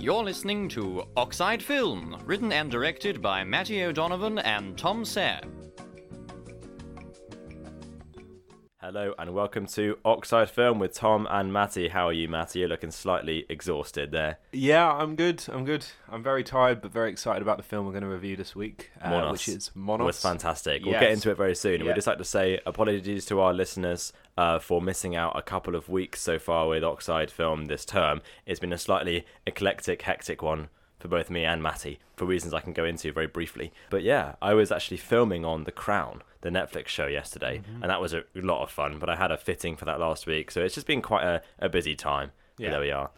You're listening to Oxide Film, written and directed by Matty O'Donovan and Tom Sayre. Hello and welcome to Oxide Film with Tom and Matty. How are you, Matty? You're looking slightly exhausted there. Yeah, I'm good. I'm good. I'm very tired, but very excited about the film we're going to review this week, uh, which is Monos. was fantastic. We'll get into it very soon. Yeah. We'd just like to say apologies to our listeners uh, for missing out a couple of weeks so far with Oxide Film this term. It's been a slightly eclectic, hectic one for both me and Matty for reasons I can go into very briefly. But yeah, I was actually filming on The Crown, the Netflix show yesterday, Mm-hmm. and that was a lot of fun. But I had a fitting for that last week, so it's just been quite a, a busy time. But Yeah. there we are.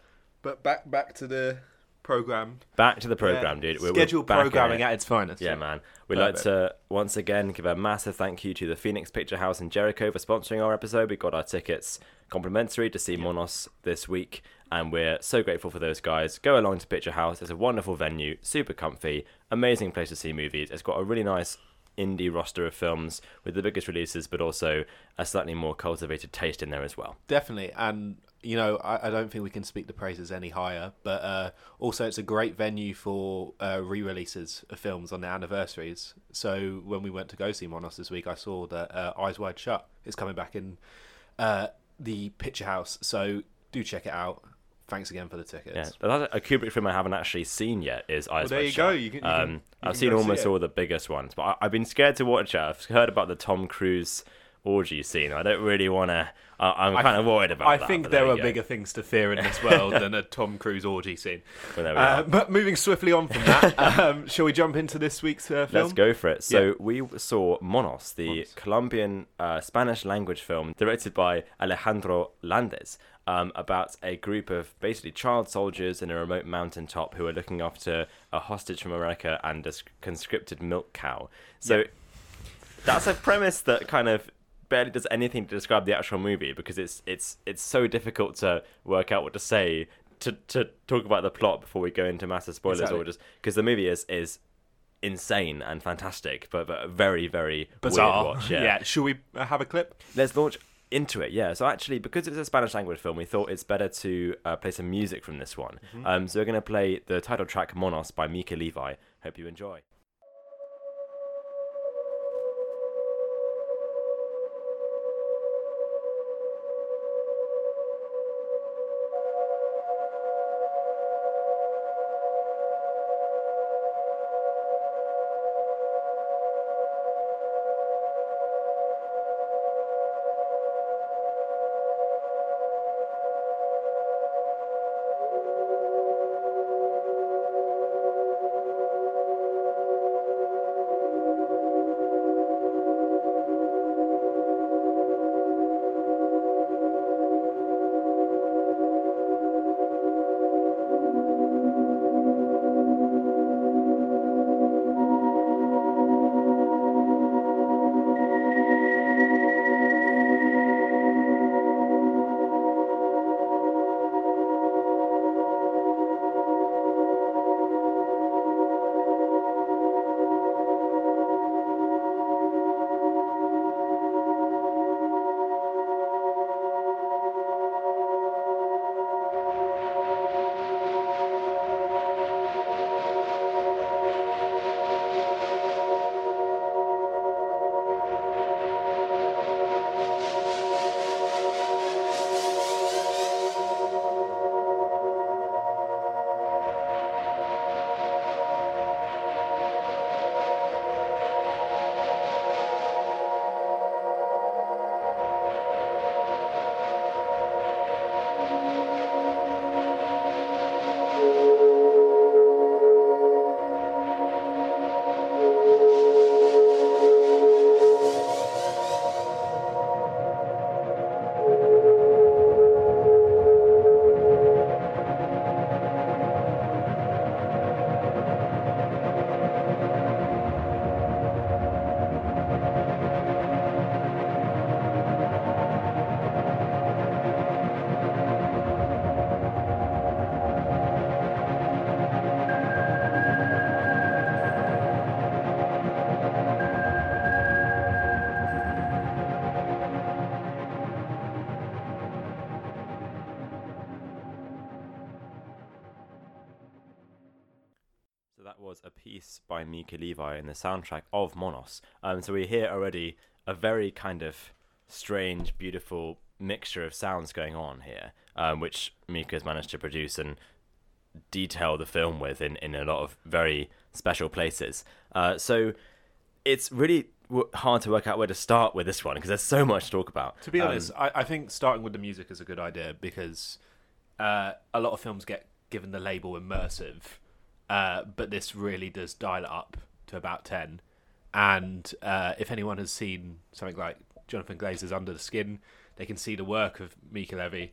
But back back to the program. Back to the program, Yeah. dude. We're, we're programming it. at its finest. Yeah, man. We'd like to once again give a massive thank you to the Phoenix Picture House in Jericho for sponsoring our episode. We got our tickets complimentary to see Monos this week, and we're so grateful for those guys. Go along to Picture House. It's a wonderful venue, super comfy, amazing place to see movies. It's got a really nice indie roster of films with the biggest releases, but also a slightly more cultivated taste in there as well. Definitely, and you know, I, I don't think we can speak the praises any higher. But uh, also, it's a great venue for uh, re-releases of films on their anniversaries. So when we went to go see Monos this week, I saw that uh, Eyes Wide Shut is coming back in uh, the Picture House. So do check it out. Thanks again for the tickets. Yeah, that's a Kubrick film I haven't actually seen yet. Is Eyes there Wide you Shut. go. You can- you can- um, you I've seen go see almost all the biggest ones, but I, I've been scared to watch it. I've heard about the Tom Cruise orgy scene. I don't really want to. I'm I kind of worried about I that. think but there are go. bigger things to fear in this world than a Tom Cruise orgy scene. But there we Uh, but moving swiftly on from that, um, shall we jump into this week's uh, film? Let's go for it. So Yeah. we saw Monos, the Monos. Colombian uh, Spanish language film directed by Alejandro Landes, um, about a group of basically child soldiers in a remote mountaintop who are looking after a hostage from America and a conscripted milk cow. So that's a premise that kind of barely does anything to describe the actual movie because it's it's it's so difficult to work out what to say to to talk about the plot before we go into massive spoilers or just because the movie is is insane and fantastic but, but very very Bizarre. weird watch yeah. should we uh, have a clip? let's launch into it yeah. So actually because it's a spanish language film we thought it's better to uh, play some music from this one. Mm-hmm. um, so we're going to play the title track monos by mika levi. Hope you enjoy piece by Mika Levi in the soundtrack of Monos. Um, so we hear already a very kind of strange, beautiful mixture of sounds going on here, um, which Mika has managed to produce and detail the film with in, in a lot of very special places. Uh, so it's really w- hard to work out where to start with this one because there's so much to talk about. To be Um, honest, I, I think starting with the music is a good idea because uh, a lot of films get given the label immersive, uh, but this really does dial it up to about 10. And uh, if anyone has seen something like Jonathan Glazer's Under the Skin, they can see the work of Mika Levi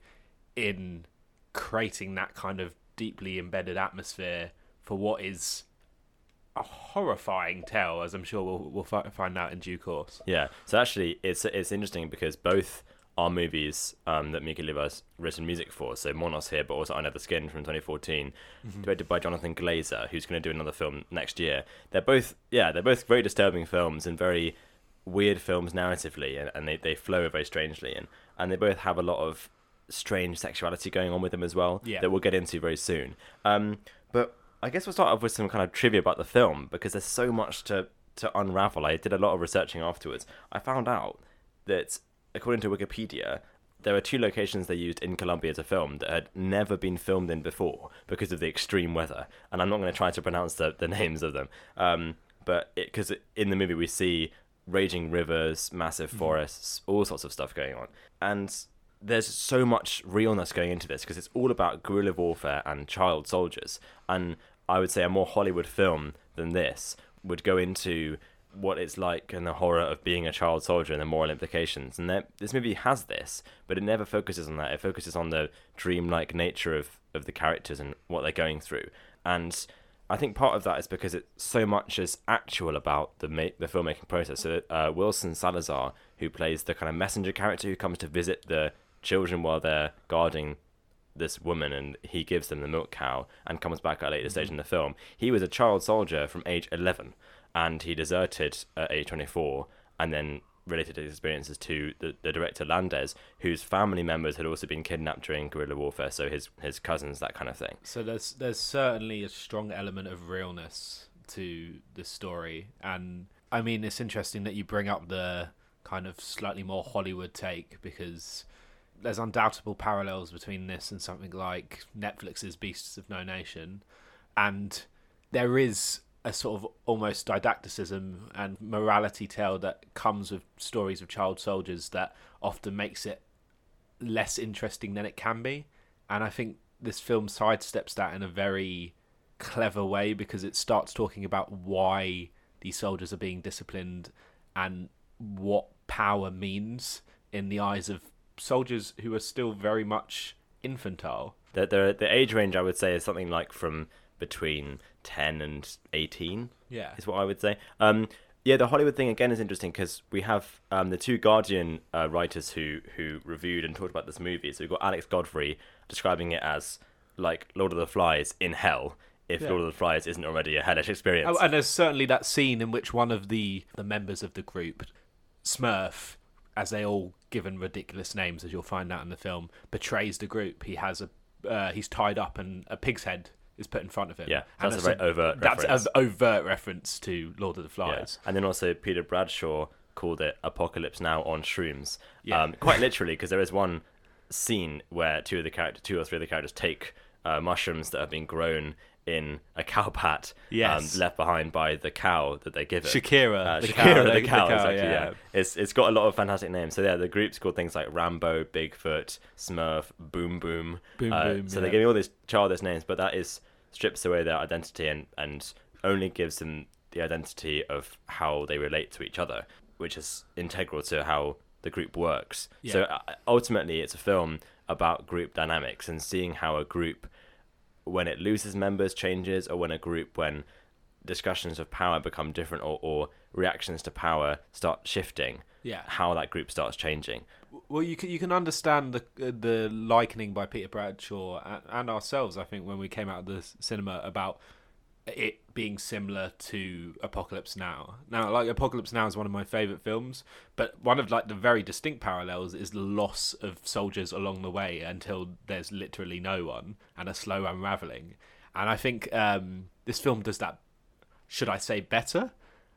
in creating that kind of deeply embedded atmosphere for what is a horrifying tale, as I'm sure we'll, we'll find out in due course. Yeah. So actually, it's it's interesting because both are movies um, that Mika Levi's written music for. So Monos here, but also Under the Skin from 2014, directed by Jonathan Glazer, who's going to do another film next year. They're both yeah, they're both very disturbing films and very weird films narratively, and, and they, they flow very strangely, and and they both have a lot of strange sexuality going on with them as well Yeah. that we'll get into very soon. Um, but I guess we'll start off with some kind of trivia about the film because there's so much to to unravel. I did a lot of researching afterwards. I found out that according to Wikipedia, there are two locations they used in Colombia to film that had never been filmed in before because of the extreme weather. And I'm not going to try to pronounce the, the names of them. Um, but because in the movie we see raging rivers, massive forests, all sorts of stuff going on. And there's so much realness going into this because it's all about guerrilla warfare and child soldiers. And I would say a more Hollywood film than this would go into what it's like and the horror of being a child soldier and the moral implications. And that, this movie has this, but it never focuses on that. It focuses on the dreamlike nature of, of the characters and what they're going through. And I think part of that is because it's so much is actual about the ma- the filmmaking process. So uh, Wilson Salazar, who plays the kind of messenger character who comes to visit the children while they're guarding this woman, and he gives them the milk cow and comes back at a later stage in the film. He was a child soldier from age eleven, and he deserted at age twenty four, and then related his experiences to the, the director Landes, whose family members had also been kidnapped during guerrilla warfare, so his his cousins, that kind of thing. So there's there's certainly a strong element of realness to the story, and I mean it's interesting that you bring up the kind of slightly more Hollywood take because there's undoubtable parallels between this and something like Netflix's Beasts of No Nation, and there is a sort of almost didacticism and morality tale that comes with stories of child soldiers that often makes it less interesting than it can be. And I think this film sidesteps that in a very clever way because it starts talking about why these soldiers are being disciplined and what power means in the eyes of soldiers who are still very much infantile. The, the the age range I would say is something like from between ten and eighteen. Yeah. is what I would say. Um, yeah, the Hollywood thing again is interesting because we have um, the two Guardian uh, writers who who reviewed and talked about this movie. So we've got Alex Godfrey describing it as like Lord of the Flies in hell. If Yeah. Lord of the Flies isn't already a hellish experience. Oh, and there's certainly that scene in which one of the, the members of the group, Smurf, as they all given ridiculous names, as you'll find out in the film, betrays the group. He has a uh, he's tied up and a pig's head is put in front of him. Yeah, and that's a very overt That's reference. an overt reference to Lord of the Yeah. Flies. And then also Peter Bradshaw called it Apocalypse Now on shrooms. Yeah. Um, quite literally, because there is one scene where two of the characters, two or three of the characters, take uh, mushrooms that have been grown in a cow pat, Yes. um, left behind by the cow that they give it. Shakira, Uh, the Shakira, cow, the the- cow, the cow, exactly, yeah. yeah. It's it's got a lot of fantastic names. So yeah, the group's called things like Rambo, Bigfoot, Smurf, Boom Boom. Boom Uh, Boom, So yeah. they're giving all these childish names, but that is strips away their identity and and only gives them the identity of how they relate to each other, which is integral to how the group works. So Yeah. uh, ultimately, it's a film about group dynamics and seeing how a group, when it loses members, changes, or when a group, when discussions of power become different or, or reactions to power start shifting, Yeah. how that group starts changing. Well, you can you can understand the the likening by Peter Bradshaw and, and ourselves. I think when we came out of the cinema about it being similar to Apocalypse Now. Now, like Apocalypse Now is one of my favorite films, but one of like the very distinct parallels is the loss of soldiers along the way until there's literally no one and a slow unraveling. And I think um, this film does that should I say, better.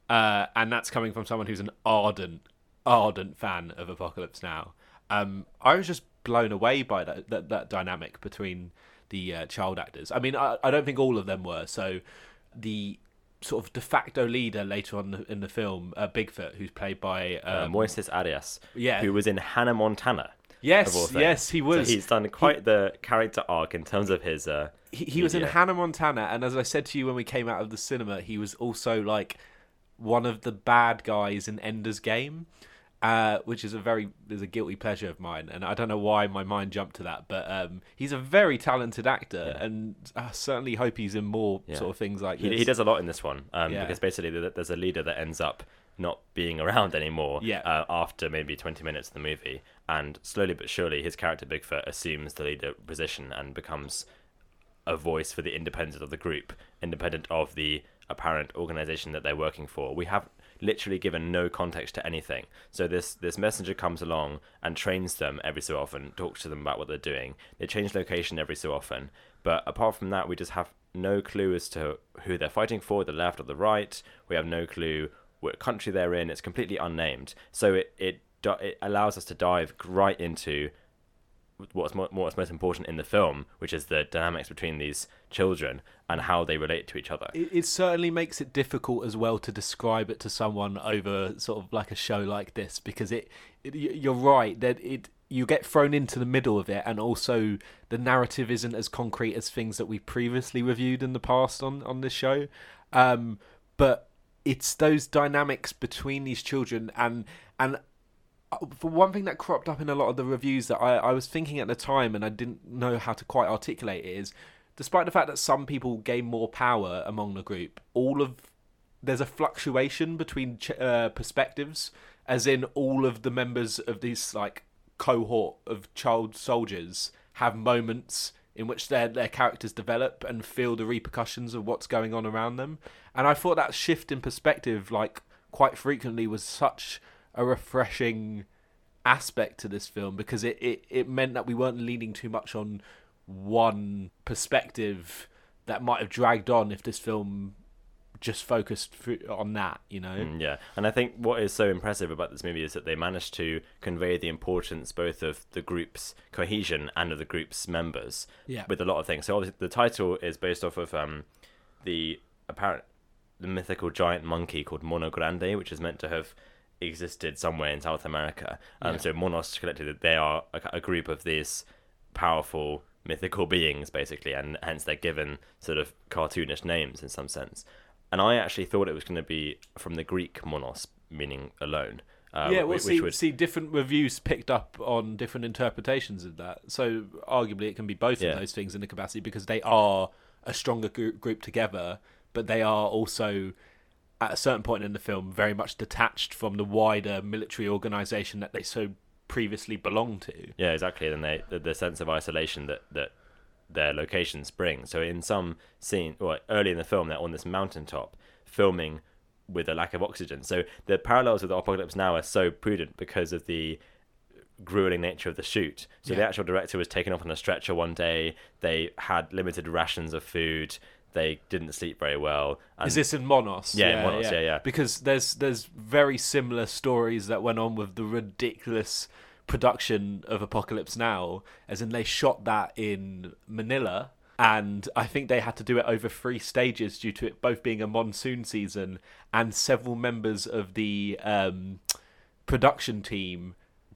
Uh, and that's coming from someone who's an ardent, ardent fan of Apocalypse Now. Um, I was just blown away by that that, that dynamic between the uh, child actors. I mean, I, I don't think all of them were. So the sort of de facto leader later on in the film, uh, Bigfoot, who's played by Uh, um, Moises Arias, yeah. who was in Hannah Montana. yes, yes, he was. So he's done quite the character arc in terms of his. Uh, he, he was in. Hannah Montana, and as I said to you when we came out of the cinema, he was also like one of the bad guys in Ender's Game, uh, which is a very is a guilty pleasure of mine, and I don't know why my mind jumped to that, but um, he's a very talented actor, Yeah. and I certainly hope he's in more Yeah. sort of things like he, this. he does a lot in this one um, Yeah. because basically there's a leader that ends up not being around anymore Yeah. uh, after maybe 20 minutes of the movie and slowly but surely his character bigfoot assumes the leader position and becomes a voice for the independence of the group independent of the apparent organization that they're working for we have literally given no context to anything. So this this messenger comes along and trains them every so often talks to them about what they're doing. They change location every so often. But apart from that we just have no clue as to who they're fighting for the left or the right. We have no clue what country they're in. It's completely unnamed. So it it, it allows us to dive right into what's mo- what's most important in the film, which is the dynamics between these children and how they relate to each other. it, it certainly makes it difficult as well to describe it to someone over sort of like a show like this because it, it you're right that it you get thrown into the middle of it and also the narrative isn't as concrete as things that we previously reviewed in the past on on this show um but it's those dynamics between these children and and for one thing that cropped up in a lot of the reviews that I, I was thinking at the time and I didn't know how to quite articulate is despite the fact that some people gain more power among the group, all of there's a fluctuation between ch- uh, perspectives, as in all of the members of this like cohort of child soldiers have moments in which their their characters develop and feel the repercussions of what's going on around them. And I thought that shift in perspective, like quite frequently, was such a refreshing aspect to this film because it, it, it meant that we weren't leaning too much on one perspective that might have dragged on if this film just focused on that, you know. Mm, yeah, and I think what is so impressive about this movie is that they managed to convey the importance both of the group's cohesion and of the group's members Yeah. with a lot of things. So obviously the title is based off of um, the apparent the mythical giant monkey called Mono Grande, which is meant to have existed somewhere in South America. Um, Yeah. So Monos collectively, that they are a, a group of these powerful mythical beings, basically, and hence they're given sort of cartoonish names in some sense. And I actually thought it was going to be from the Greek monos, meaning alone. Uh, yeah, well, see, would see, different reviews picked up on different interpretations of that. So, arguably, it can be both Yeah. of those things in the capacity because they are a stronger group, group together, but they are also, at a certain point in the film, very much detached from the wider military organization that they so previously belonged to. Yeah, exactly. And they the, the sense of isolation that that their locations bring. So in some scene, or early in the film, they're on this mountaintop filming with a lack of oxygen. So the parallels with the Apocalypse Now are so prudent because of the grueling nature of the shoot. So the actual director was taken off on a stretcher one day. They had limited rations of food. They didn't sleep very well. And Is this in Monos? Yeah, in Monos, yeah, yeah. Because there's there's very similar stories that went on with the ridiculous production of Apocalypse Now, as in they shot that in Manila, and I think they had to do it over three stages due to it both being a monsoon season and several members of the um, production team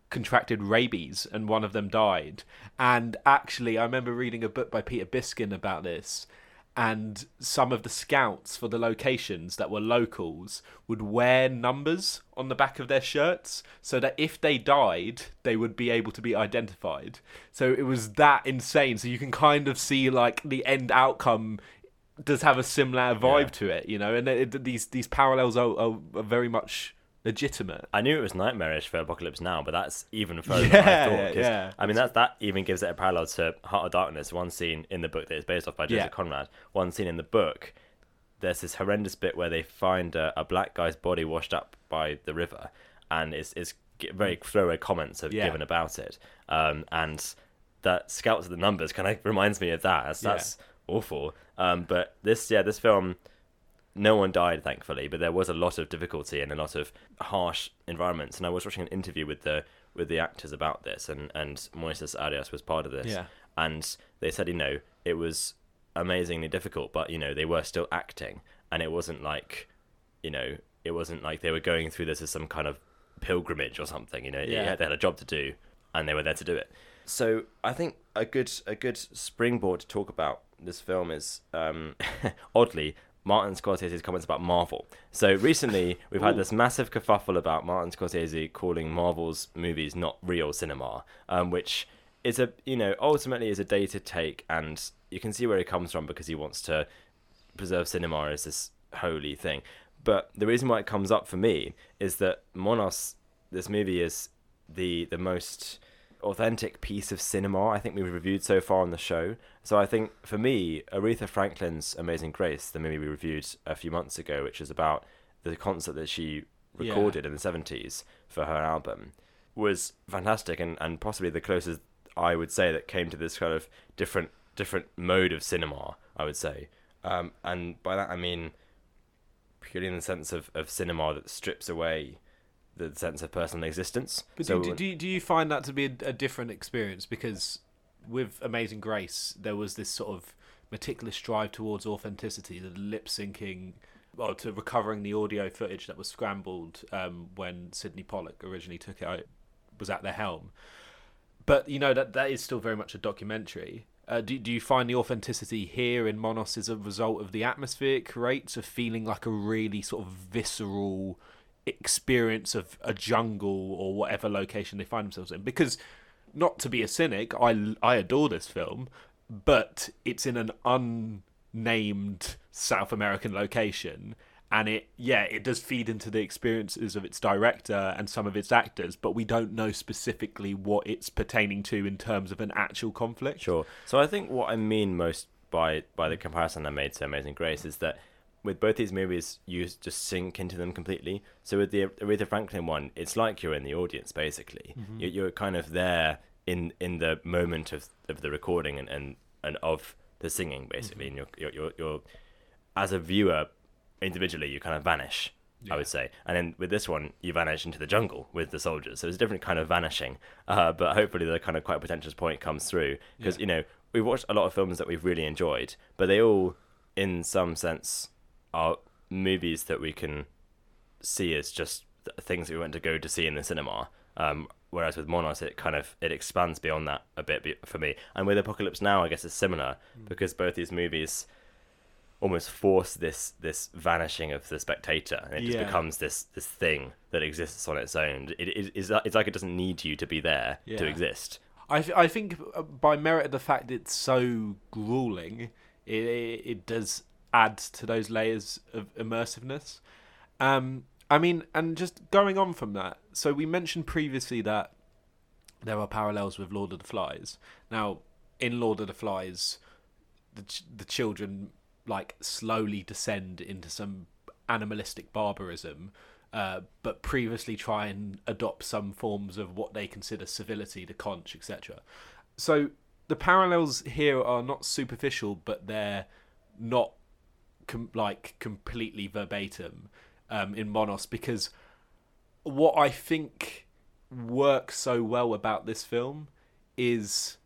contracted rabies and one of them died. And actually, I remember reading a book by Peter Biskind about this. And some of the scouts for the locations that were locals would wear numbers on the back of their shirts so that if they died, they would be able to be identified. So it was that insane. So you can kind of see like the end outcome does have a similar vibe Yeah. to it, you know, and it, these these parallels are, are, are very much legitimate. I knew it was nightmarish for Apocalypse Now, but that's even further than Yeah, I thought. yeah. I mean, that that even gives it a parallel to Heart of Darkness. One scene in the book that is based off by Joseph Yeah. Conrad. One scene in the book, there's this horrendous bit where they find a, a black guy's body washed up by the river, and it's it's very throwaway comments have Yeah. given about it. Um, and that Scouts of the Numbers kind of reminds me of that. That's, that's awful. Um, but this, yeah, this film no one died, thankfully, but there was a lot of difficulty and a lot of harsh environments. And I was watching an interview with the with the actors about this, and and Moises Arias was part of this. Yeah. And they said, you know, it was amazingly difficult, but you know, they were still acting, and it wasn't like, you know, it wasn't like they were going through this as some kind of pilgrimage or something. You know, Yeah. they had a job to do, and they were there to do it. So I think a good a good springboard to talk about this film is um, oddly Martin Scorsese's comments about Marvel. So recently we've had Ooh. this massive kerfuffle about Martin Scorsese calling Marvel's movies not real cinema, um, which is a you know ultimately is a dated take, and you can see where it comes from because he wants to preserve cinema as this holy thing. But the reason why it comes up for me is that Monos, this movie, is the the most authentic piece of cinema I think we've reviewed so far on the show. So I think for me, Aretha Franklin's Amazing Grace, the movie we reviewed a few months ago, which is about the concert that she Yeah. recorded in the seventies for her album, was fantastic and, and possibly the closest I would say that came to this kind of different different mode of cinema. I would say, um, and by that I mean purely in the sense of, of cinema that strips away the sense of personal existence. But So do, do, do you find that to be a, a different experience? Because with Amazing Grace, there was this sort of meticulous drive towards authenticity, the lip syncing, well, to recovering the audio footage that was scrambled um, when Sydney Pollack originally took it out, was at the helm. But you know that that is still very much a documentary. Uh, do do you find the authenticity here in Monos as a result of the atmosphere it creates of feeling like a really sort of visceral experience of a jungle or whatever location they find themselves in? Because not to be a cynic, I I adore this film, but it's in an unnamed South American location. And it, yeah, it does feed into the experiences of its director and some of its actors, but we don't know specifically what it's pertaining to in terms of an actual conflict. Sure. So I think what I mean most by by the comparison I made to Amazing Grace is that with both these movies, you just sink into them completely. So with the Aretha Franklin one, it's like you're in the audience basically. You're, you're kind of there in in the moment of, of the recording and, and, and of the singing basically, and you're, you're you're you're as a viewer individually you kind of vanish. I would say, and then with this one, you vanish into the jungle with the soldiers. So it's a different kind of vanishing, uh, but hopefully the kind of quite pretentious point comes through because Yeah. you know we've watched a lot of films that we've really enjoyed, but they all, in some sense, are movies that we can see as just things that we went to go to see in the cinema. Um, whereas with Monos, it kind of it expands beyond that a bit for me. And with Apocalypse Now, I guess it's similar because both these movies almost force this this vanishing of the spectator, and it just becomes this this thing that exists on its own. It, it, it's, it's like it doesn't need you to be there to exist. I, th- I think uh, by merit of the fact it's so grueling, it, it, it does add to those layers of immersiveness. Um, I mean, and just going on from that, so we mentioned previously that there are parallels with Lord of the Flies. Now, in Lord of the Flies, the ch- the children like slowly descend into some animalistic barbarism, uh, but previously try and adopt some forms of what they consider civility, the conch, etc. So the parallels here are not superficial, but they're not com- like completely verbatim um, in Monos because what I think works so well about this film is,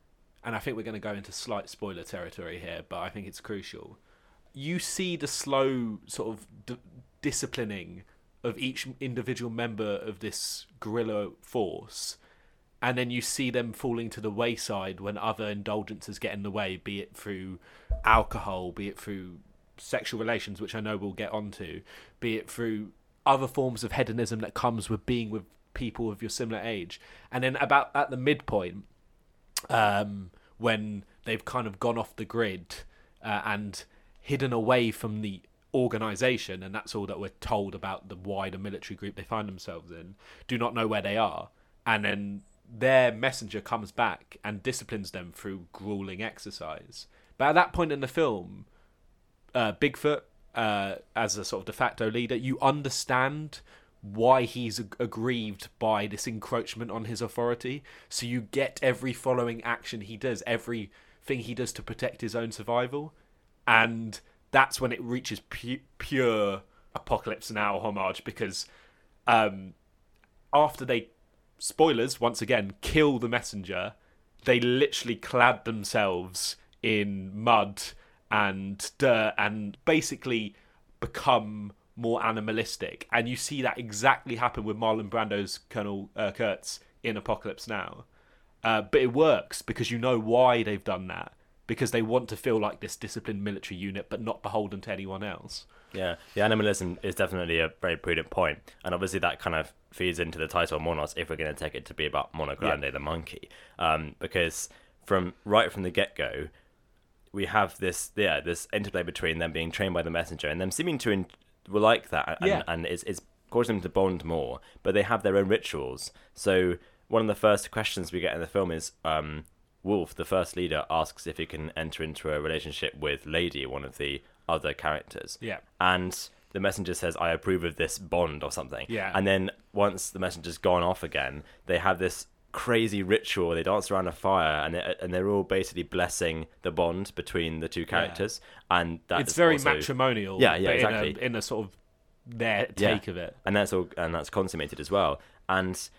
and I think we're going to go into slight spoiler territory here, but I think it's crucial. You see the slow sort of d- disciplining of each individual member of this guerrilla force, and then you see them falling to the wayside when other indulgences get in the way, be it through alcohol, be it through sexual relations, which I know we'll get onto, be it through other forms of hedonism that comes with being with people of your similar age. And then about at the midpoint, um, when they've kind of gone off the grid uh, and hidden away from the organization, and that's all that we're told about the wider military group they find themselves in, do not know where they are. And then their messenger comes back and disciplines them through grueling exercise. But at that point in the film, uh, Bigfoot, uh, as a sort of de facto leader, you understand why he's ag- aggrieved by this encroachment on his authority. So you get every following action he does, everything he does to protect his own survival, and that's when it reaches pu- pure Apocalypse Now homage because um, after they spoilers once again kill the messenger, they literally clad themselves in mud and dirt and basically become more animalistic. And you see that exactly happen with Marlon Brando's Colonel uh, Kurtz in Apocalypse Now. Uh, but it works because you know why they've done that. Because they want to feel like this disciplined military unit, but not beholden to anyone else. Yeah, the animalism is definitely a very prudent point, and obviously that kind of feeds into the title Monos if we're going to take it to be about Mono Grande, Yeah. the monkey, um, because from right from the get go, we have this yeah this interplay between them being trained by the messenger and them seeming to in- like that, and, Yeah. and it's it's causing them to bond more, but they have their own rituals. So one of the first questions we get in the film is. Um, Wolf, the first leader, asks if he can enter into a relationship with Lady, one of the other characters Yeah. and the messenger says i approve of this bond or something Yeah. and then once the messenger's gone off again they have this crazy ritual they dance around a fire and and they're all basically blessing the bond between the two characters and that's it's very also, matrimonial. Yeah, yeah, exactly. In a, in a sort of their Yeah. take of it. and that's all and that's consummated as well and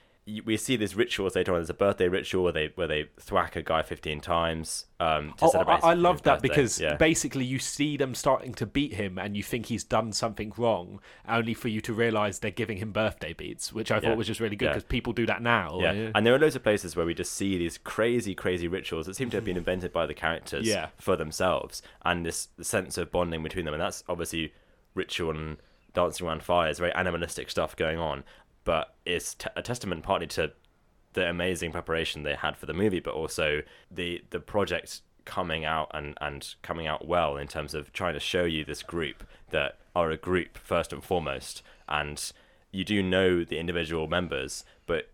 we see these rituals later on. There's a birthday ritual where they where they thwack a guy 15 times um, to Oh, celebrate. I, I love that birthday. because yeah. basically you see them starting to beat him and you think he's done something wrong, only for you to realise they're giving him birthday beats, which I Yeah. thought was just really good Yeah. because people do that now. Yeah. and there are loads of places where we just see these crazy, crazy rituals that seem to have been invented by the characters Yeah. for themselves, and this sense of bonding between them, and that's obviously ritual and dancing around fires, very animalistic stuff going on, but it's t- a testament partly to the amazing preparation they had for the movie, but also the the project coming out and and coming out well in terms of trying to show you this group that are a group first and foremost, and you do know the individual members, but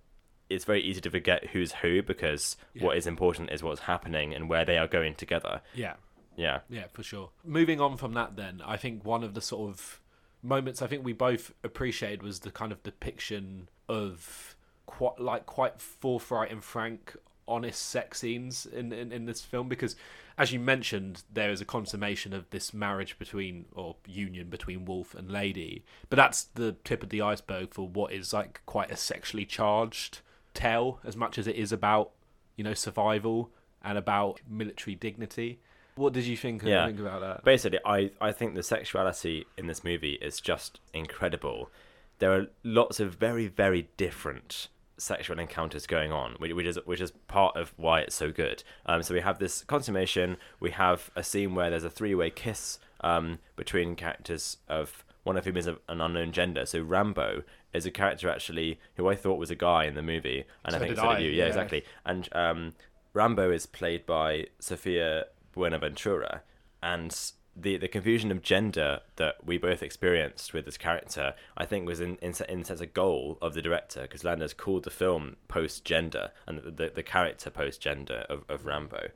it's very easy to forget who's who because what is important is what's happening and where they are going together. yeah. Yeah. Yeah, for sure. Moving on from that, then, I think one of the sort of moments I think we both appreciated was the kind of depiction of quite like quite forthright and frank, honest sex scenes in, in, in this film because, as you mentioned, there is a consummation of this marriage between or union between Wolf and Lady, but that's the tip of the iceberg for what is like quite a sexually charged tale, as much as it is about you know survival and about military dignity. What did you think, Yeah. think about that? Basically, I, I think the sexuality in this movie is just incredible. There are lots of very, very different sexual encounters going on, which, which is which is part of why it's so good. Um, so we have this consummation. We have a scene where there's a three-way kiss um, between characters of one of whom is a, an unknown gender. So Rambo is a character actually who I thought was a guy in the movie, and I think did so I, did you. Yeah, yeah. exactly. And um, Rambo is played by Sophia Buenaventura, and the the confusion of gender that we both experienced with this character, I think, was in in, in a sense a goal of the director because Landes called the film post gender and the, the the character post gender of, of Rambo,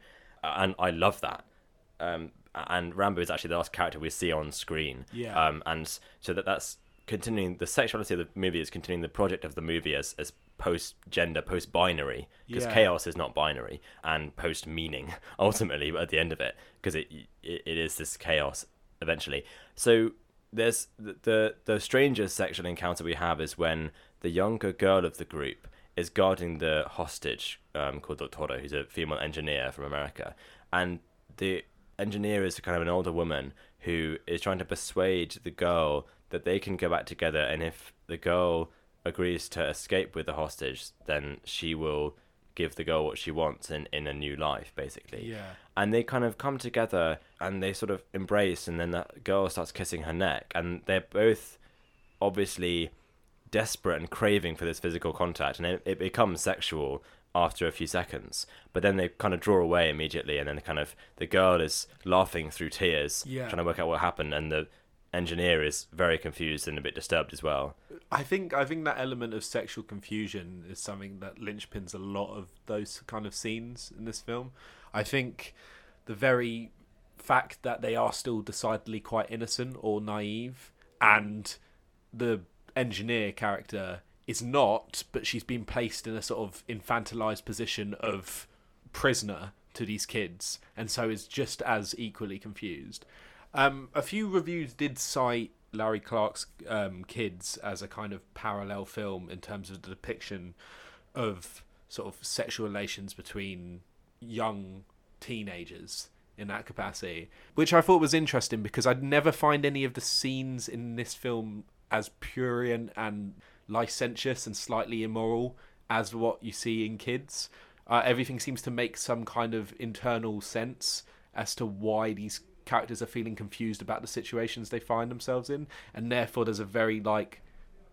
Uh, and I love that. Um, and Rambo is actually the last character we see on screen. Yeah. Um, and so that that's continuing the sexuality of the movie is continuing the project of the movie as as post gender, post binary because Yeah. chaos is not binary and post meaning ultimately at the end of it because it, it it is this chaos eventually. So there's the, the the strangest sexual encounter we have is when the younger girl of the group is guarding the hostage um, called Doctora, who's a female engineer from America, and the engineer is kind of an older woman who is trying to persuade the girl that they can go back together, and if the girl agrees to escape with the hostage, then she will give the girl what she wants in, in a new life, basically. Yeah. And they kind of come together and they sort of embrace, and then that girl starts kissing her neck, and they're both obviously desperate and craving for this physical contact, and it, it becomes sexual after a few seconds. But then they kind of draw away immediately, and then kind of the girl is laughing through tears, Yeah. trying to work out what happened, and the engineer is very confused and a bit disturbed as well. I think I think that element of sexual confusion is something that linchpins a lot of those kind of scenes in this film. I think the very fact that they are still decidedly quite innocent or naive, and the engineer character is not, but she's been placed in a sort of infantilized position of prisoner to these kids, and so is just as equally confused. Um, a few reviews did cite Larry Clark's um, Kids as a kind of parallel film in terms of the depiction of sort of sexual relations between young teenagers in that capacity, which I thought was interesting because I'd never find any of the scenes in this film as prurient and licentious and slightly immoral as what you see in kids. Uh, everything seems to make some kind of internal sense as to why these characters are feeling confused about the situations they find themselves in, and therefore there's a very like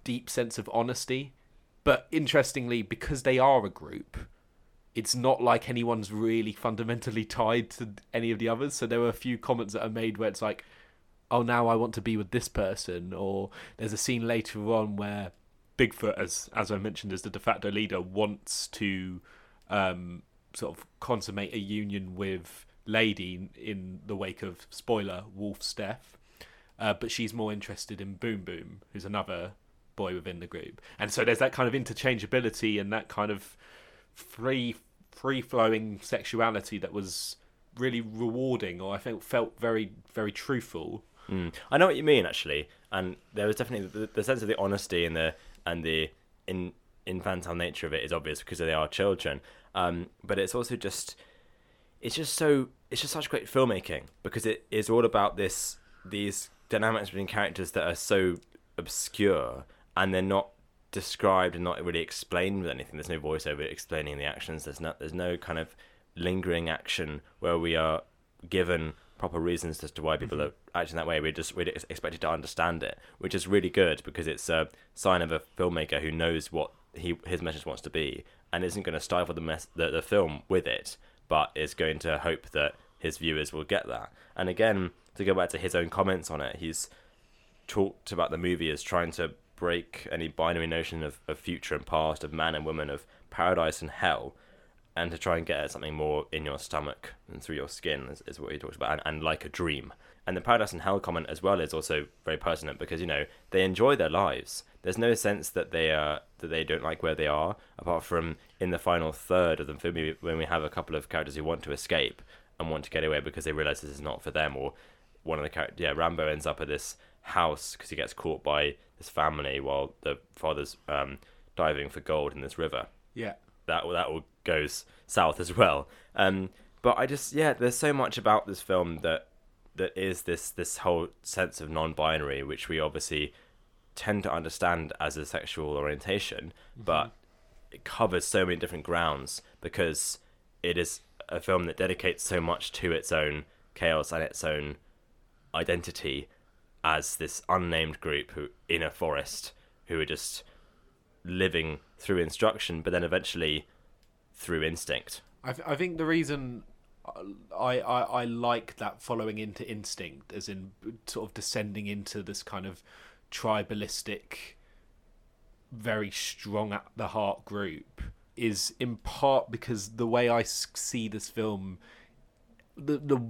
deep sense of honesty. But interestingly, because they are a group, it's not like anyone's really fundamentally tied to any of the others. So there were a few comments that are made where it's like, "Oh, now I want to be with this person," or there's a scene later on where Bigfoot, as as I mentioned, as the de facto leader, wants to um, sort of consummate a union with Lady in the wake of spoiler Wolf's death, uh, but she's more interested in Boom Boom, who's another boy within the group, and so there's that kind of interchangeability and that kind of free free flowing sexuality that was really rewarding, or I felt felt very very truthful. Mm. I know what you mean actually, and there was definitely the, the sense of the honesty and the and the in infantile nature of it is obvious because they are children. Um, but it's also just it's just so it's just such great filmmaking because it is all about this these dynamics between characters that are so obscure and they're not described and not really explained with anything. There's no voiceover explaining the actions. There's no there's no kind of lingering action where we are given proper reasons as to why people mm-hmm. are acting that way. We're just we're expected to understand it, which is really good because it's a sign of a filmmaker who knows what he his message wants to be and isn't going to stifle the mess the, the film with it, but is going to hope that his viewers will get that. And again, to go back to his own comments on it, he's talked about the movie as trying to break any binary notion of, of future and past, of man and woman, of paradise and hell, and to try and get at something more in your stomach and through your skin is, is what he talks about, and, and like a dream. And the paradise and hell comment as well is also very pertinent because you know they enjoy their lives. There's no sense that they are that they don't like where they are, apart from in the final third of the film when we have a couple of characters who want to escape and want to get away because they realize this is not for them, or one of the characters, yeah, Rambo ends up at this house because he gets caught by this family while the father's um, diving for gold in this river. Yeah, that that all goes south as well. Um, but I just yeah, there's so much about this film that that is this this whole sense of non-binary, which we obviously tend to understand as a sexual orientation, mm-hmm. but it covers so many different grounds because it is a film that dedicates so much to its own chaos and its own identity as this unnamed group who in a forest who are just living through instruction, but then eventually through instinct. I, th- I think the reason I, I I like that following into instinct, as in sort of descending into this kind of tribalistic, very strong at the heart group, is in part because the way I see this film, the the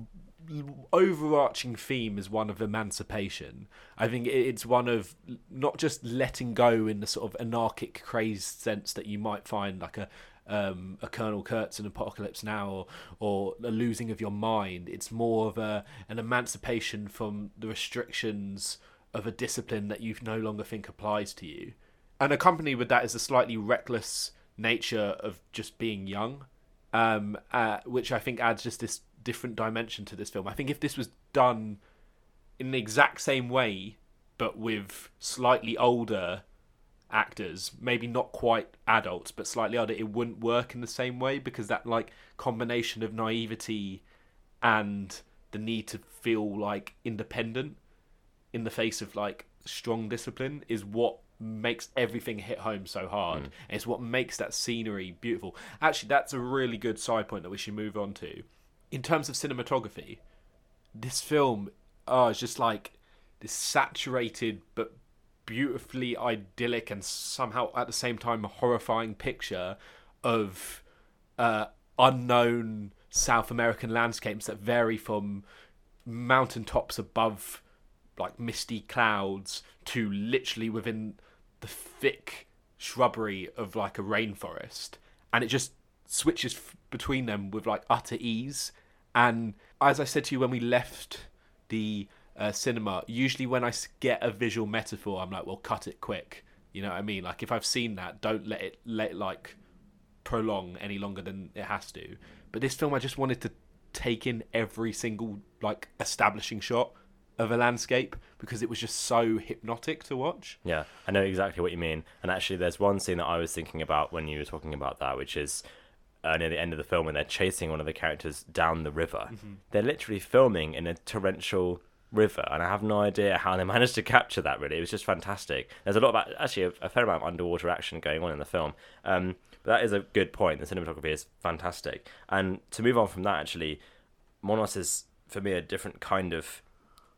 overarching theme is one of emancipation. I think it's one of not just letting go in the sort of anarchic, crazed sense that you might find like a um, a Colonel Kurtz in Apocalypse Now or, or a losing of your mind. It's more of a an emancipation from the restrictions of a discipline that you no longer think applies to you. And accompanied with that is a slightly reckless nature of just being young, um, uh, which I think adds just this different dimension to this film. I think if this was done in the exact same way, but with slightly older actors, maybe not quite adults, but slightly older, it wouldn't work in the same way because that like combination of naivety and the need to feel like independent in the face of like strong discipline is what makes everything hit home so hard. Mm. It's what makes that scenery beautiful. Actually, that's a really good side point that we should move on to. In terms of cinematography, this film oh, is just like this saturated but beautifully idyllic and somehow at the same time horrifying picture of uh, unknown South American landscapes that vary from mountaintops above like misty clouds to literally within the thick shrubbery of like a rainforest. And it just switches f- between them with like utter ease. And as i said to you when we left the uh, cinema, usually when I get a visual metaphor, I'm like, well, cut it quick. You know what I mean? Like if I've seen that, don't let it let it, like prolong any longer than it has to. But this film, I just wanted to take in every single like establishing shot of a landscape because it was just so hypnotic to watch. Yeah, I know exactly what you mean. And actually, there's one scene that I was thinking about when you were talking about that, which is uh, near the end of the film when they're chasing one of the characters down the river. They're literally filming in a torrential river, and I have no idea how they managed to capture that. Really, it was just fantastic. There's a lot of actually a, a fair amount of underwater action going on in the film. Um, but that is a good point. The cinematography is fantastic. And to move on from that, actually, Monos is for me a different kind of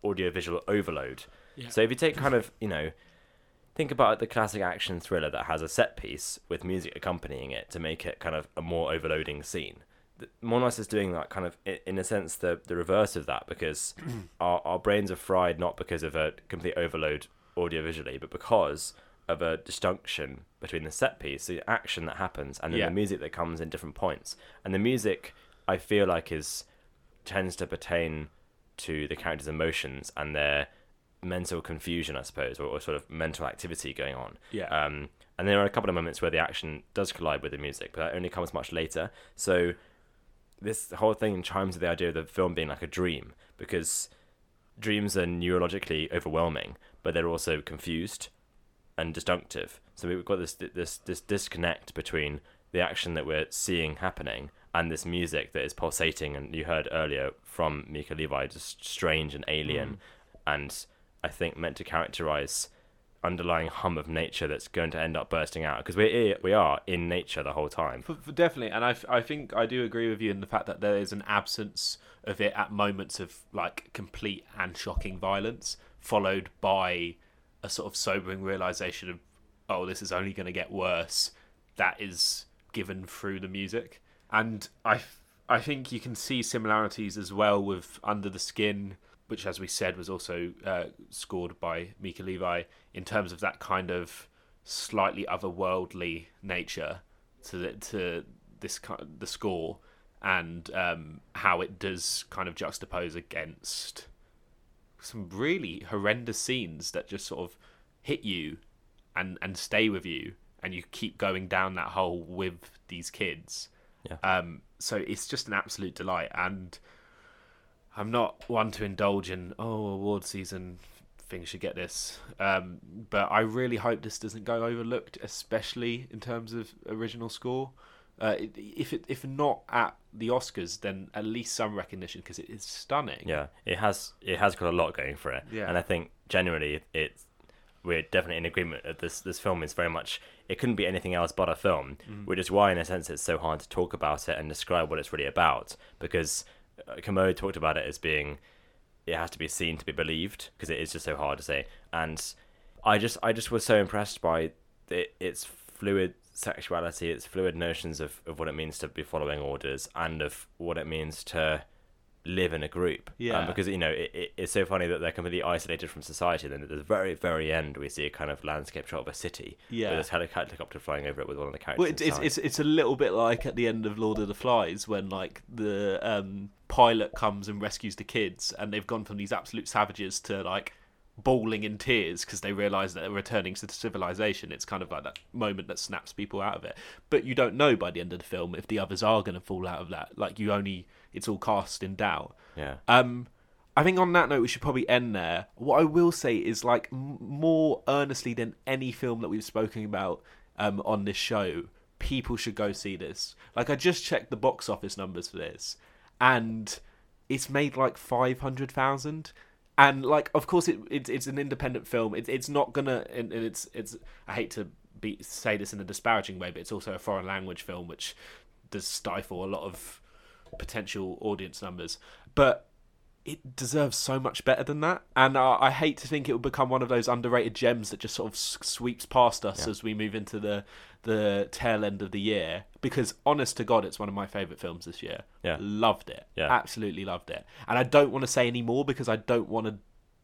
audiovisual overload. So if you take kind of, you know, think about the classic action thriller that has a set piece with music accompanying it to make it kind of a more overloading scene. Monos is doing that kind of, in a sense, the, the reverse of that because our, our brains are fried not because of a complete overload audiovisually, but because of a disjunction between the set piece, the action that happens, and then Yeah. the music that comes in different points. And the music, I feel like, is tends to pertain to the characters' emotions and their mental confusion, I suppose, or, or sort of mental activity going on. Yeah. Um, and there are a couple of moments where the action does collide with the music, but that only comes much later. So this whole thing chimes with the idea of the film being like a dream because dreams are neurologically overwhelming, but they're also confused and disjunctive. So we've got this this this disconnect between the action that we're seeing happening and this music that is pulsating. And you heard earlier from Mika Levi, just strange and alien, mm. and I think meant to characterize underlying hum of nature that's going to end up bursting out because we're we are in nature the whole time. For, for definitely, and I, I think I do agree with you in the fact that there is an absence of it at moments of like complete and shocking violence, followed by a sort of sobering realization of, oh, this is only going to get worse. That is given through the music, and I I think you can see similarities as well with Under the Skin, which, as we said, was also uh, scored by Mika Levi in terms of that kind of slightly otherworldly nature to the, to this kind the score and um, how it does kind of juxtapose against some really horrendous scenes that just sort of hit you and and stay with you and you keep going down that hole with these kids Yeah. um so it's just an absolute delight and i'm not one to indulge in oh award season things should get this um but i really hope this doesn't go overlooked especially in terms of original score uh, if it if not at the Oscars, then at least some recognition because it is stunning. Yeah, it has it has got a lot going for it. Yeah. and I think generally it's we're definitely in agreement that this this film is very much it couldn't be anything else but a film, which is why in a sense it's so hard to talk about it and describe what it's really about because Kermode talked about it as being it has to be seen to be believed because it is just so hard to say. And I just I just was so impressed by it, its fluid sexuality, its fluid notions of, of what it means to be following orders and of what it means to live in a group. Yeah. Um, because you know it, it, it's so funny that they're completely isolated from society. Then at the very very end, we see a kind of landscape shot of a city. Yeah. With this heli- helicopter flying over it with one of the characters. Well, it's, it's it's it's a little bit like at the end of Lord of the Flies when like the um, pilot comes and rescues the kids, and they've gone from these absolute savages to like bawling in tears because they realise that they're returning to civilization. It's kind of like that moment that snaps people out of it. But you don't know by the end of the film if the others are going to fall out of that. Like you only, it's all cast in doubt. yeah. Um, I think on that note, we should probably end there. What I will say is, like, m- more earnestly than any film that we've spoken about um, on this show, people should go see this. Like, I just checked the box office numbers for this, and it's made like five hundred thousand. And like, of course, it, it it's an independent film. It, it's not gonna, and, and it's it's. I hate to be say this in a disparaging way, but it's also a foreign language film, which does stifle a lot of potential audience numbers. But it deserves so much better than that. And uh, I hate to think it will become one of those underrated gems that just sort of s- sweeps past us Yeah. as we move into the the tail end of the year. Because honest to God, it's one of my favourite films this year. Yeah. Loved it. Yeah. Absolutely loved it. And I don't want to say any more because I don't want to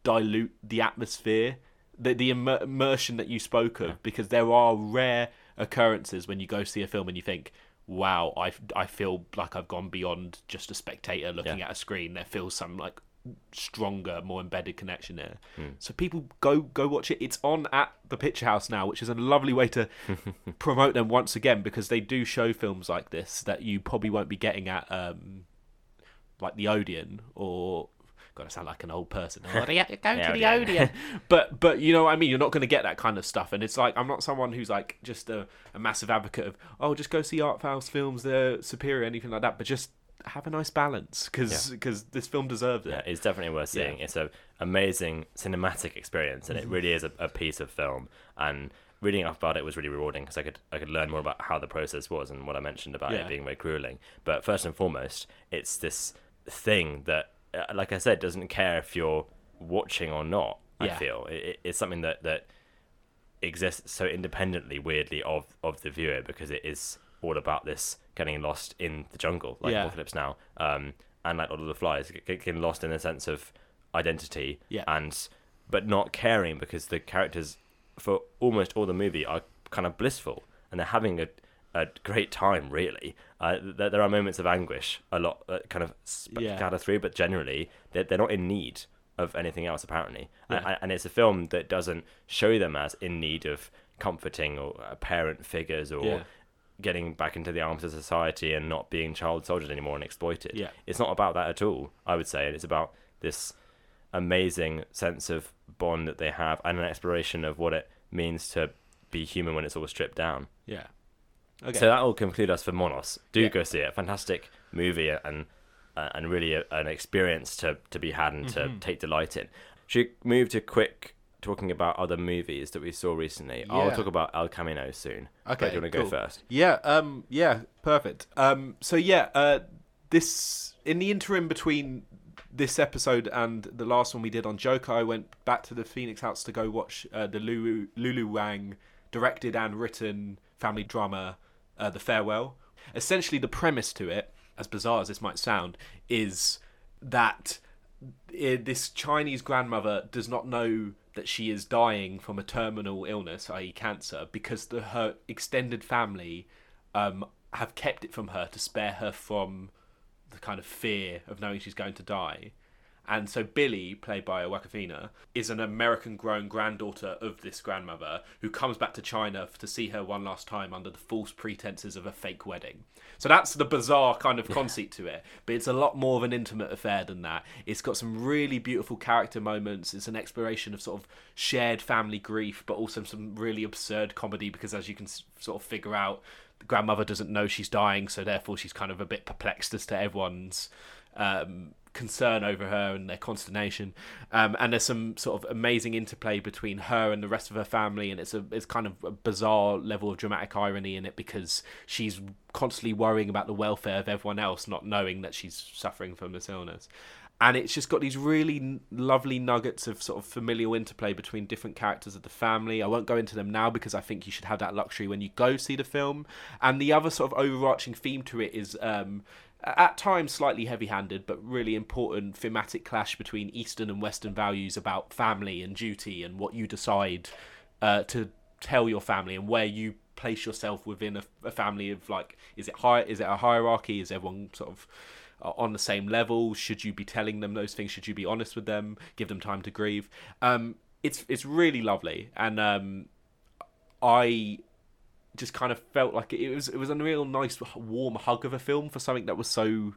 dilute the atmosphere, the the immer- immersion that you spoke of. Because there are rare occurrences when you go see a film and you think. Wow, I, I feel like I've gone beyond just a spectator looking Yeah. at a screen. There feels some like stronger, more embedded connection there. Hmm. So people go go watch it. It's on at the Picture House now, which is a lovely way to promote them once again because they do show films like this that you probably won't be getting at um, like the Odeon or. God, I sound like an old person. Oh, yeah, go Yeah, to the Odeon. But but you know what I mean. You're not going to get that kind of stuff, and it's like I'm not someone who's like just a, a massive advocate of oh just go see art house films, they're superior, anything like that. But just have a nice balance because this film deserves it. Yeah, it's definitely worth seeing. It's a amazing cinematic experience, Mm-hmm. and it really is a, a piece of film. And reading up about it was really rewarding because I could I could learn more about how the process was and what I mentioned about Yeah. it being very grueling. But first and foremost, it's this thing that, like I said, doesn't care if you're watching or not. I Yeah. feel it, it- it's something that that exists so independently, weirdly, of of the viewer because it is all about this getting lost in the jungle, like Yeah. Apocalypse Now, um, and like Lord of the Flies, getting lost in a sense of identity, Yeah. and but not caring because the characters for almost all the movie are kind of blissful and they're having a a great time really. Uh, there, there are moments of anguish, a lot uh, kind of sp- Yeah. scattered through, but generally they're they're not in need of anything else apparently. Yeah. And, and it's a film that doesn't show them as in need of comforting or uh, parent figures or Yeah. getting back into the arms of society and not being child soldiers anymore and exploited. Yeah. It's not about that at all, I would say. And it's about this amazing sense of bond that they have and an exploration of what it means to be human when it's all stripped down. Yeah. Okay. So that will conclude us for Monos. Do Yeah. go see it. Fantastic movie and uh, and really a, an experience to, to be had and Mm-hmm. to take delight in. Should we move to quick talking about other movies that we saw recently? I'll talk about El Camino soon. Okay, do you want to cool. go first? Yeah, um, yeah, perfect. Um, so yeah, uh, this in the interim between this episode and the last one we did on Joker, I went back to the Phoenix House to go watch uh, the Lulu Lulu Wang directed and written family drama, uh, The Farewell. Essentially, the premise to it, as bizarre as this might sound, is that i this Chinese grandmother does not know that she is dying from a terminal illness, i.e., cancer, because the, her extended family um, have kept it from her to spare her from the kind of fear of knowing she's going to die. And so Billi, played by Awkwafina, is an American-grown granddaughter of this grandmother who comes back to China to see her one last time under the false pretenses of a fake wedding. So that's the bizarre kind of conceit to it, but it's a lot more of an intimate affair than that. It's got some really beautiful character moments. It's an exploration of sort of shared family grief, but also some really absurd comedy because, as you can sort of figure out, the grandmother doesn't know she's dying, so therefore she's kind of a bit perplexed as to everyone's um, concern over her and their consternation. Um, and there's some sort of amazing interplay between her and the rest of her family, and it's a it's kind of a bizarre level of dramatic irony in it because she's constantly worrying about the welfare of everyone else, not knowing that she's suffering from this illness. And it's just got these really lovely nuggets of sort of familial interplay between different characters of the family. I won't go into them now because I think you should have that luxury when you go see the film. And the other sort of overarching theme to it is um, at times slightly heavy-handed but really important thematic clash between eastern and western values about family and duty and what you decide uh, to tell your family and where you place yourself within a, a family of like is it high is it a hierarchy? Is everyone sort of uh, on the same level? Should you be telling them those things? Should you be honest with them? Give them time to grieve? Um it's it's really lovely. And um i just kind of felt like it was it was a real nice warm hug of a film for something that was so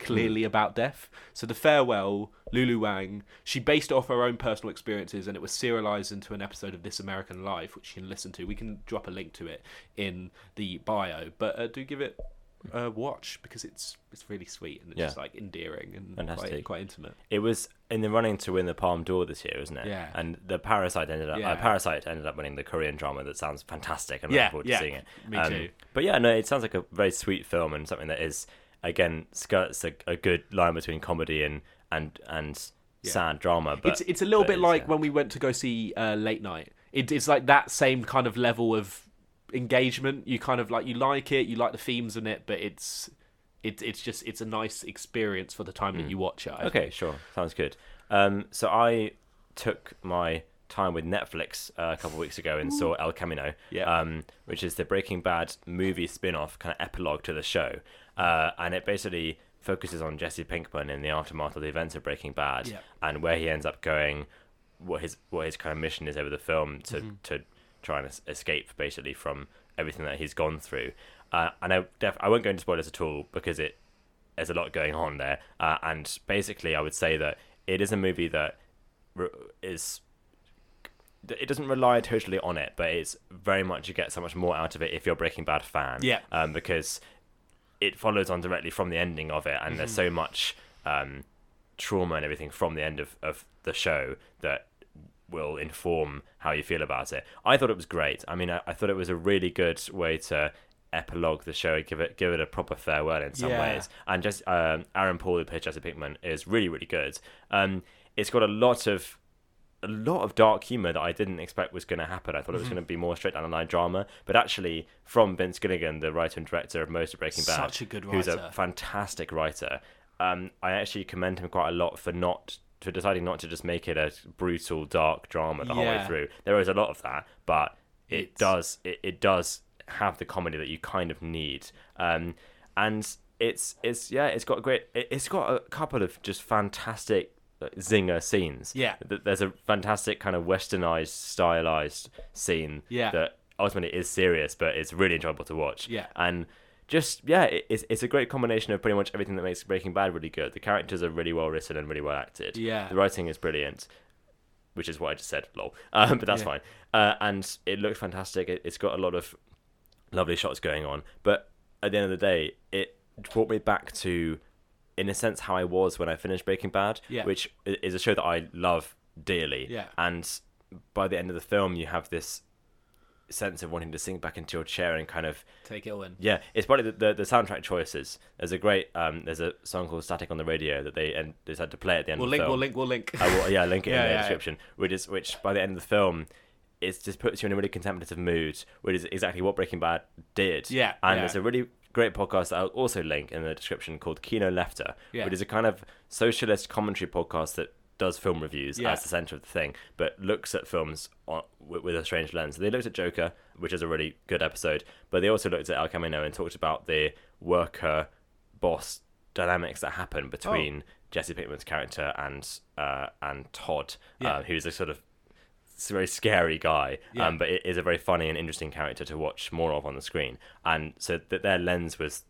clearly about death. So the farewell, Lulu Wang, she based it off her own personal experiences, and it was serialized into an episode of This American Life, which you can listen to. We can drop a link to it in the bio, but uh, do give it a watch because it's it's really sweet and it's Yeah. just like endearing and quite, Fantastic. quite intimate. It was in the running to win the Palme d'Or this year, isn't it? Yeah. And the Parasite ended up. Yeah. Uh, Parasite ended up winning the Korean drama. That sounds fantastic. And I'm Yeah, looking forward to seeing it. me Um, too. But yeah, no, it sounds like a very sweet film and something that is again skirts a, a good line between comedy and and and sad drama. But it's it's a little but bit like uh, when we went to go see uh, Late Night. It, it's like that same kind of level of engagement. You kind of like you like it, you like the themes in it, but it's it's it's just it's a nice experience for the time that you watch it. I think. Hmm. Okay, sure, sounds good. Um, so I took my time with Netflix uh, a couple of weeks ago and saw El Camino, Yeah. um, which is the Breaking Bad movie spin-off kind of epilogue to the show, uh, and it basically focuses on Jesse Pinkman in the aftermath of the events of Breaking Bad Yeah. and where he ends up going, what his what his kind of mission is over the film to Mm-hmm. to try and es- escape basically from everything that he's gone through. Uh, and I def- I won't go into spoilers at all because it there's a lot going on there. Uh, and basically, I would say that it is a movie that re- is it doesn't rely totally on it, but it's very much you get so much more out of it if you're a Breaking Bad fan. Yeah. Um, because it follows on directly from the ending of it, and there's so much um, trauma and everything from the end of, of the show that will inform how you feel about it. I thought it was great. I mean, I, I thought it was a really good way to epilogue the show, give it give it a proper farewell in some Yeah. ways. And just um, Aaron Paul, who plays Jesse Pinkman, is really really good. Um, it's got a lot of a lot of dark humor that I didn't expect was going to happen. I thought it Mm-hmm. was going to be more straight down the line drama, but actually, from Vince Gilligan, the writer and director of most of Breaking Bad, Such a good writer. who's a fantastic writer, um, I actually commend him quite a lot for not for deciding not to just make it a brutal, dark drama the whole way Yeah. through. There is a lot of that, but it It's- does it, it does have the comedy that you kind of need, um, and it's it's yeah, it's got a great. It, it's got a couple of just fantastic zinger scenes. Yeah. Th- there's a fantastic kind of westernized, stylized scene Yeah. that ultimately is serious, but it's really enjoyable to watch. Yeah. and just yeah, it, it's it's a great combination of pretty much everything that makes Breaking Bad really good. The characters are really well written and really well acted. Yeah. the writing is brilliant, which is what I just said. Lol, um, but that's Yeah. fine. Uh, and it looks fantastic. It, it's got a lot of lovely shots going on, but at the end of the day, it brought me back to, in a sense, how I was when I finished Breaking Bad, Yeah. which is a show that I love dearly. Yeah. And by the end of the film, you have this sense of wanting to sink back into your chair and kind of Take it all in. yeah, it's probably the, the, the soundtrack choices. There's a great um, there's a song called "Static" on the radio that they and decided to play at the end We'll of the link. film. We'll link. We'll link. I will, yeah, link it Yeah, in the yeah, yeah. description. Which is which by the end of the film, it just puts you in a really contemplative mood, which is exactly what Breaking Bad did. Yeah, and yeah. there's a really great podcast that I'll also link in the description called Kino Lefter, Yeah. which is a kind of socialist commentary podcast that does film reviews Yeah. as the center of the thing, but looks at films on, with, with a strange lens. They looked at Joker, which is a really good episode, but they also looked at El Camino and talked about the worker boss dynamics that happen between Jesse Pinkman's character and uh, and Todd, Yeah. uh, who's a sort of s- very scary guy, Yeah. um, but it is a very funny and interesting character to watch more of on the screen. And so that their lens was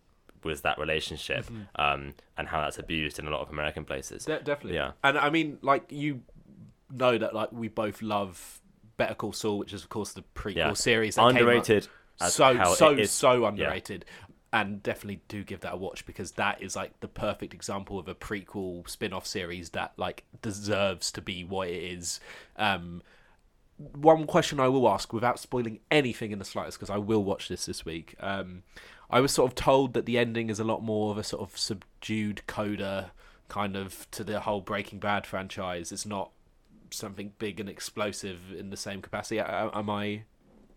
was that relationship Mm-hmm. um, and how that's abused in a lot of American places. De- definitely. Yeah. And I mean, like you know that like we both love Better Call Saul, which is of course the prequel Yeah. series. That. Underrated. So so so yeah. underrated. And definitely do give that a watch because that is like the perfect example of a prequel spin-off series that like deserves to be what it is. Um, one question I will ask without spoiling anything in the slightest, because I will watch this this week. Um, I was sort of told that the ending is a lot more of a sort of subdued coda kind of to the whole Breaking Bad franchise. It's not something big and explosive in the same capacity. Am I,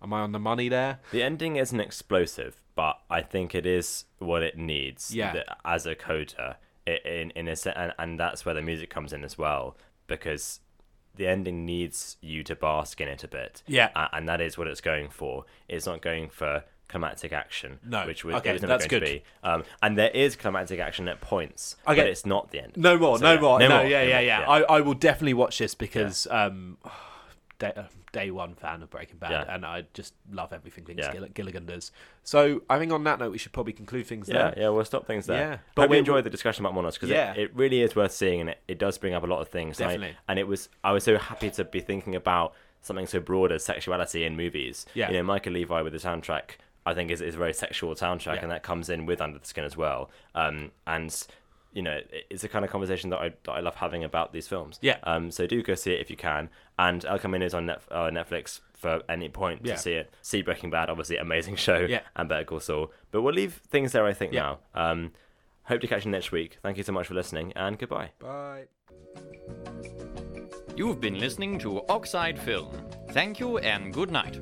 am I on the money there? The ending isn't explosive, but I think it is what it needs. Yeah. as a coda, in in a and, and that's where the music comes in as well because the ending needs you to bask in it a bit. Yeah. and that is what it's going for. It's not going for climactic action. No. which was, Okay, it was never that's going good. to be. Um, and there is climactic action at points, Okay. but it's not the end. No more, So, no yeah. more, no, more, yeah, no yeah, more, yeah, I, I will definitely watch this because um, day, uh, day one fan of Breaking Bad, Yeah. and I just love everything Yeah. Gill- Gilligan does. So I think on that note, we should probably conclude things Yeah, there. yeah, we'll stop things there. Yeah. but Hope we- enjoyed the discussion about Monos because Yeah. it, it really is worth seeing and it, it does bring up a lot of things. And I- Definitely. And, it was I was so happy to be thinking about something so broad as sexuality in movies. Yeah. You know, Mika Levi with the soundtrack, I think is, is a very sexual soundtrack Yeah. and that comes in with Under the Skin as well. Um, and you know, it's the kind of conversation that I that I love having about these films. Yeah. Um. So do go see it if you can. And El Camino is on Net, uh, Netflix for any point Yeah. to see it. See Breaking Bad, obviously amazing show. Yeah. And Better Call Saul. But we'll leave things there, I think, Yeah. now. Um. Hope to catch you next week. Thank you so much for listening, and goodbye. Bye. You've been listening to Oxide Film. Thank you and good night.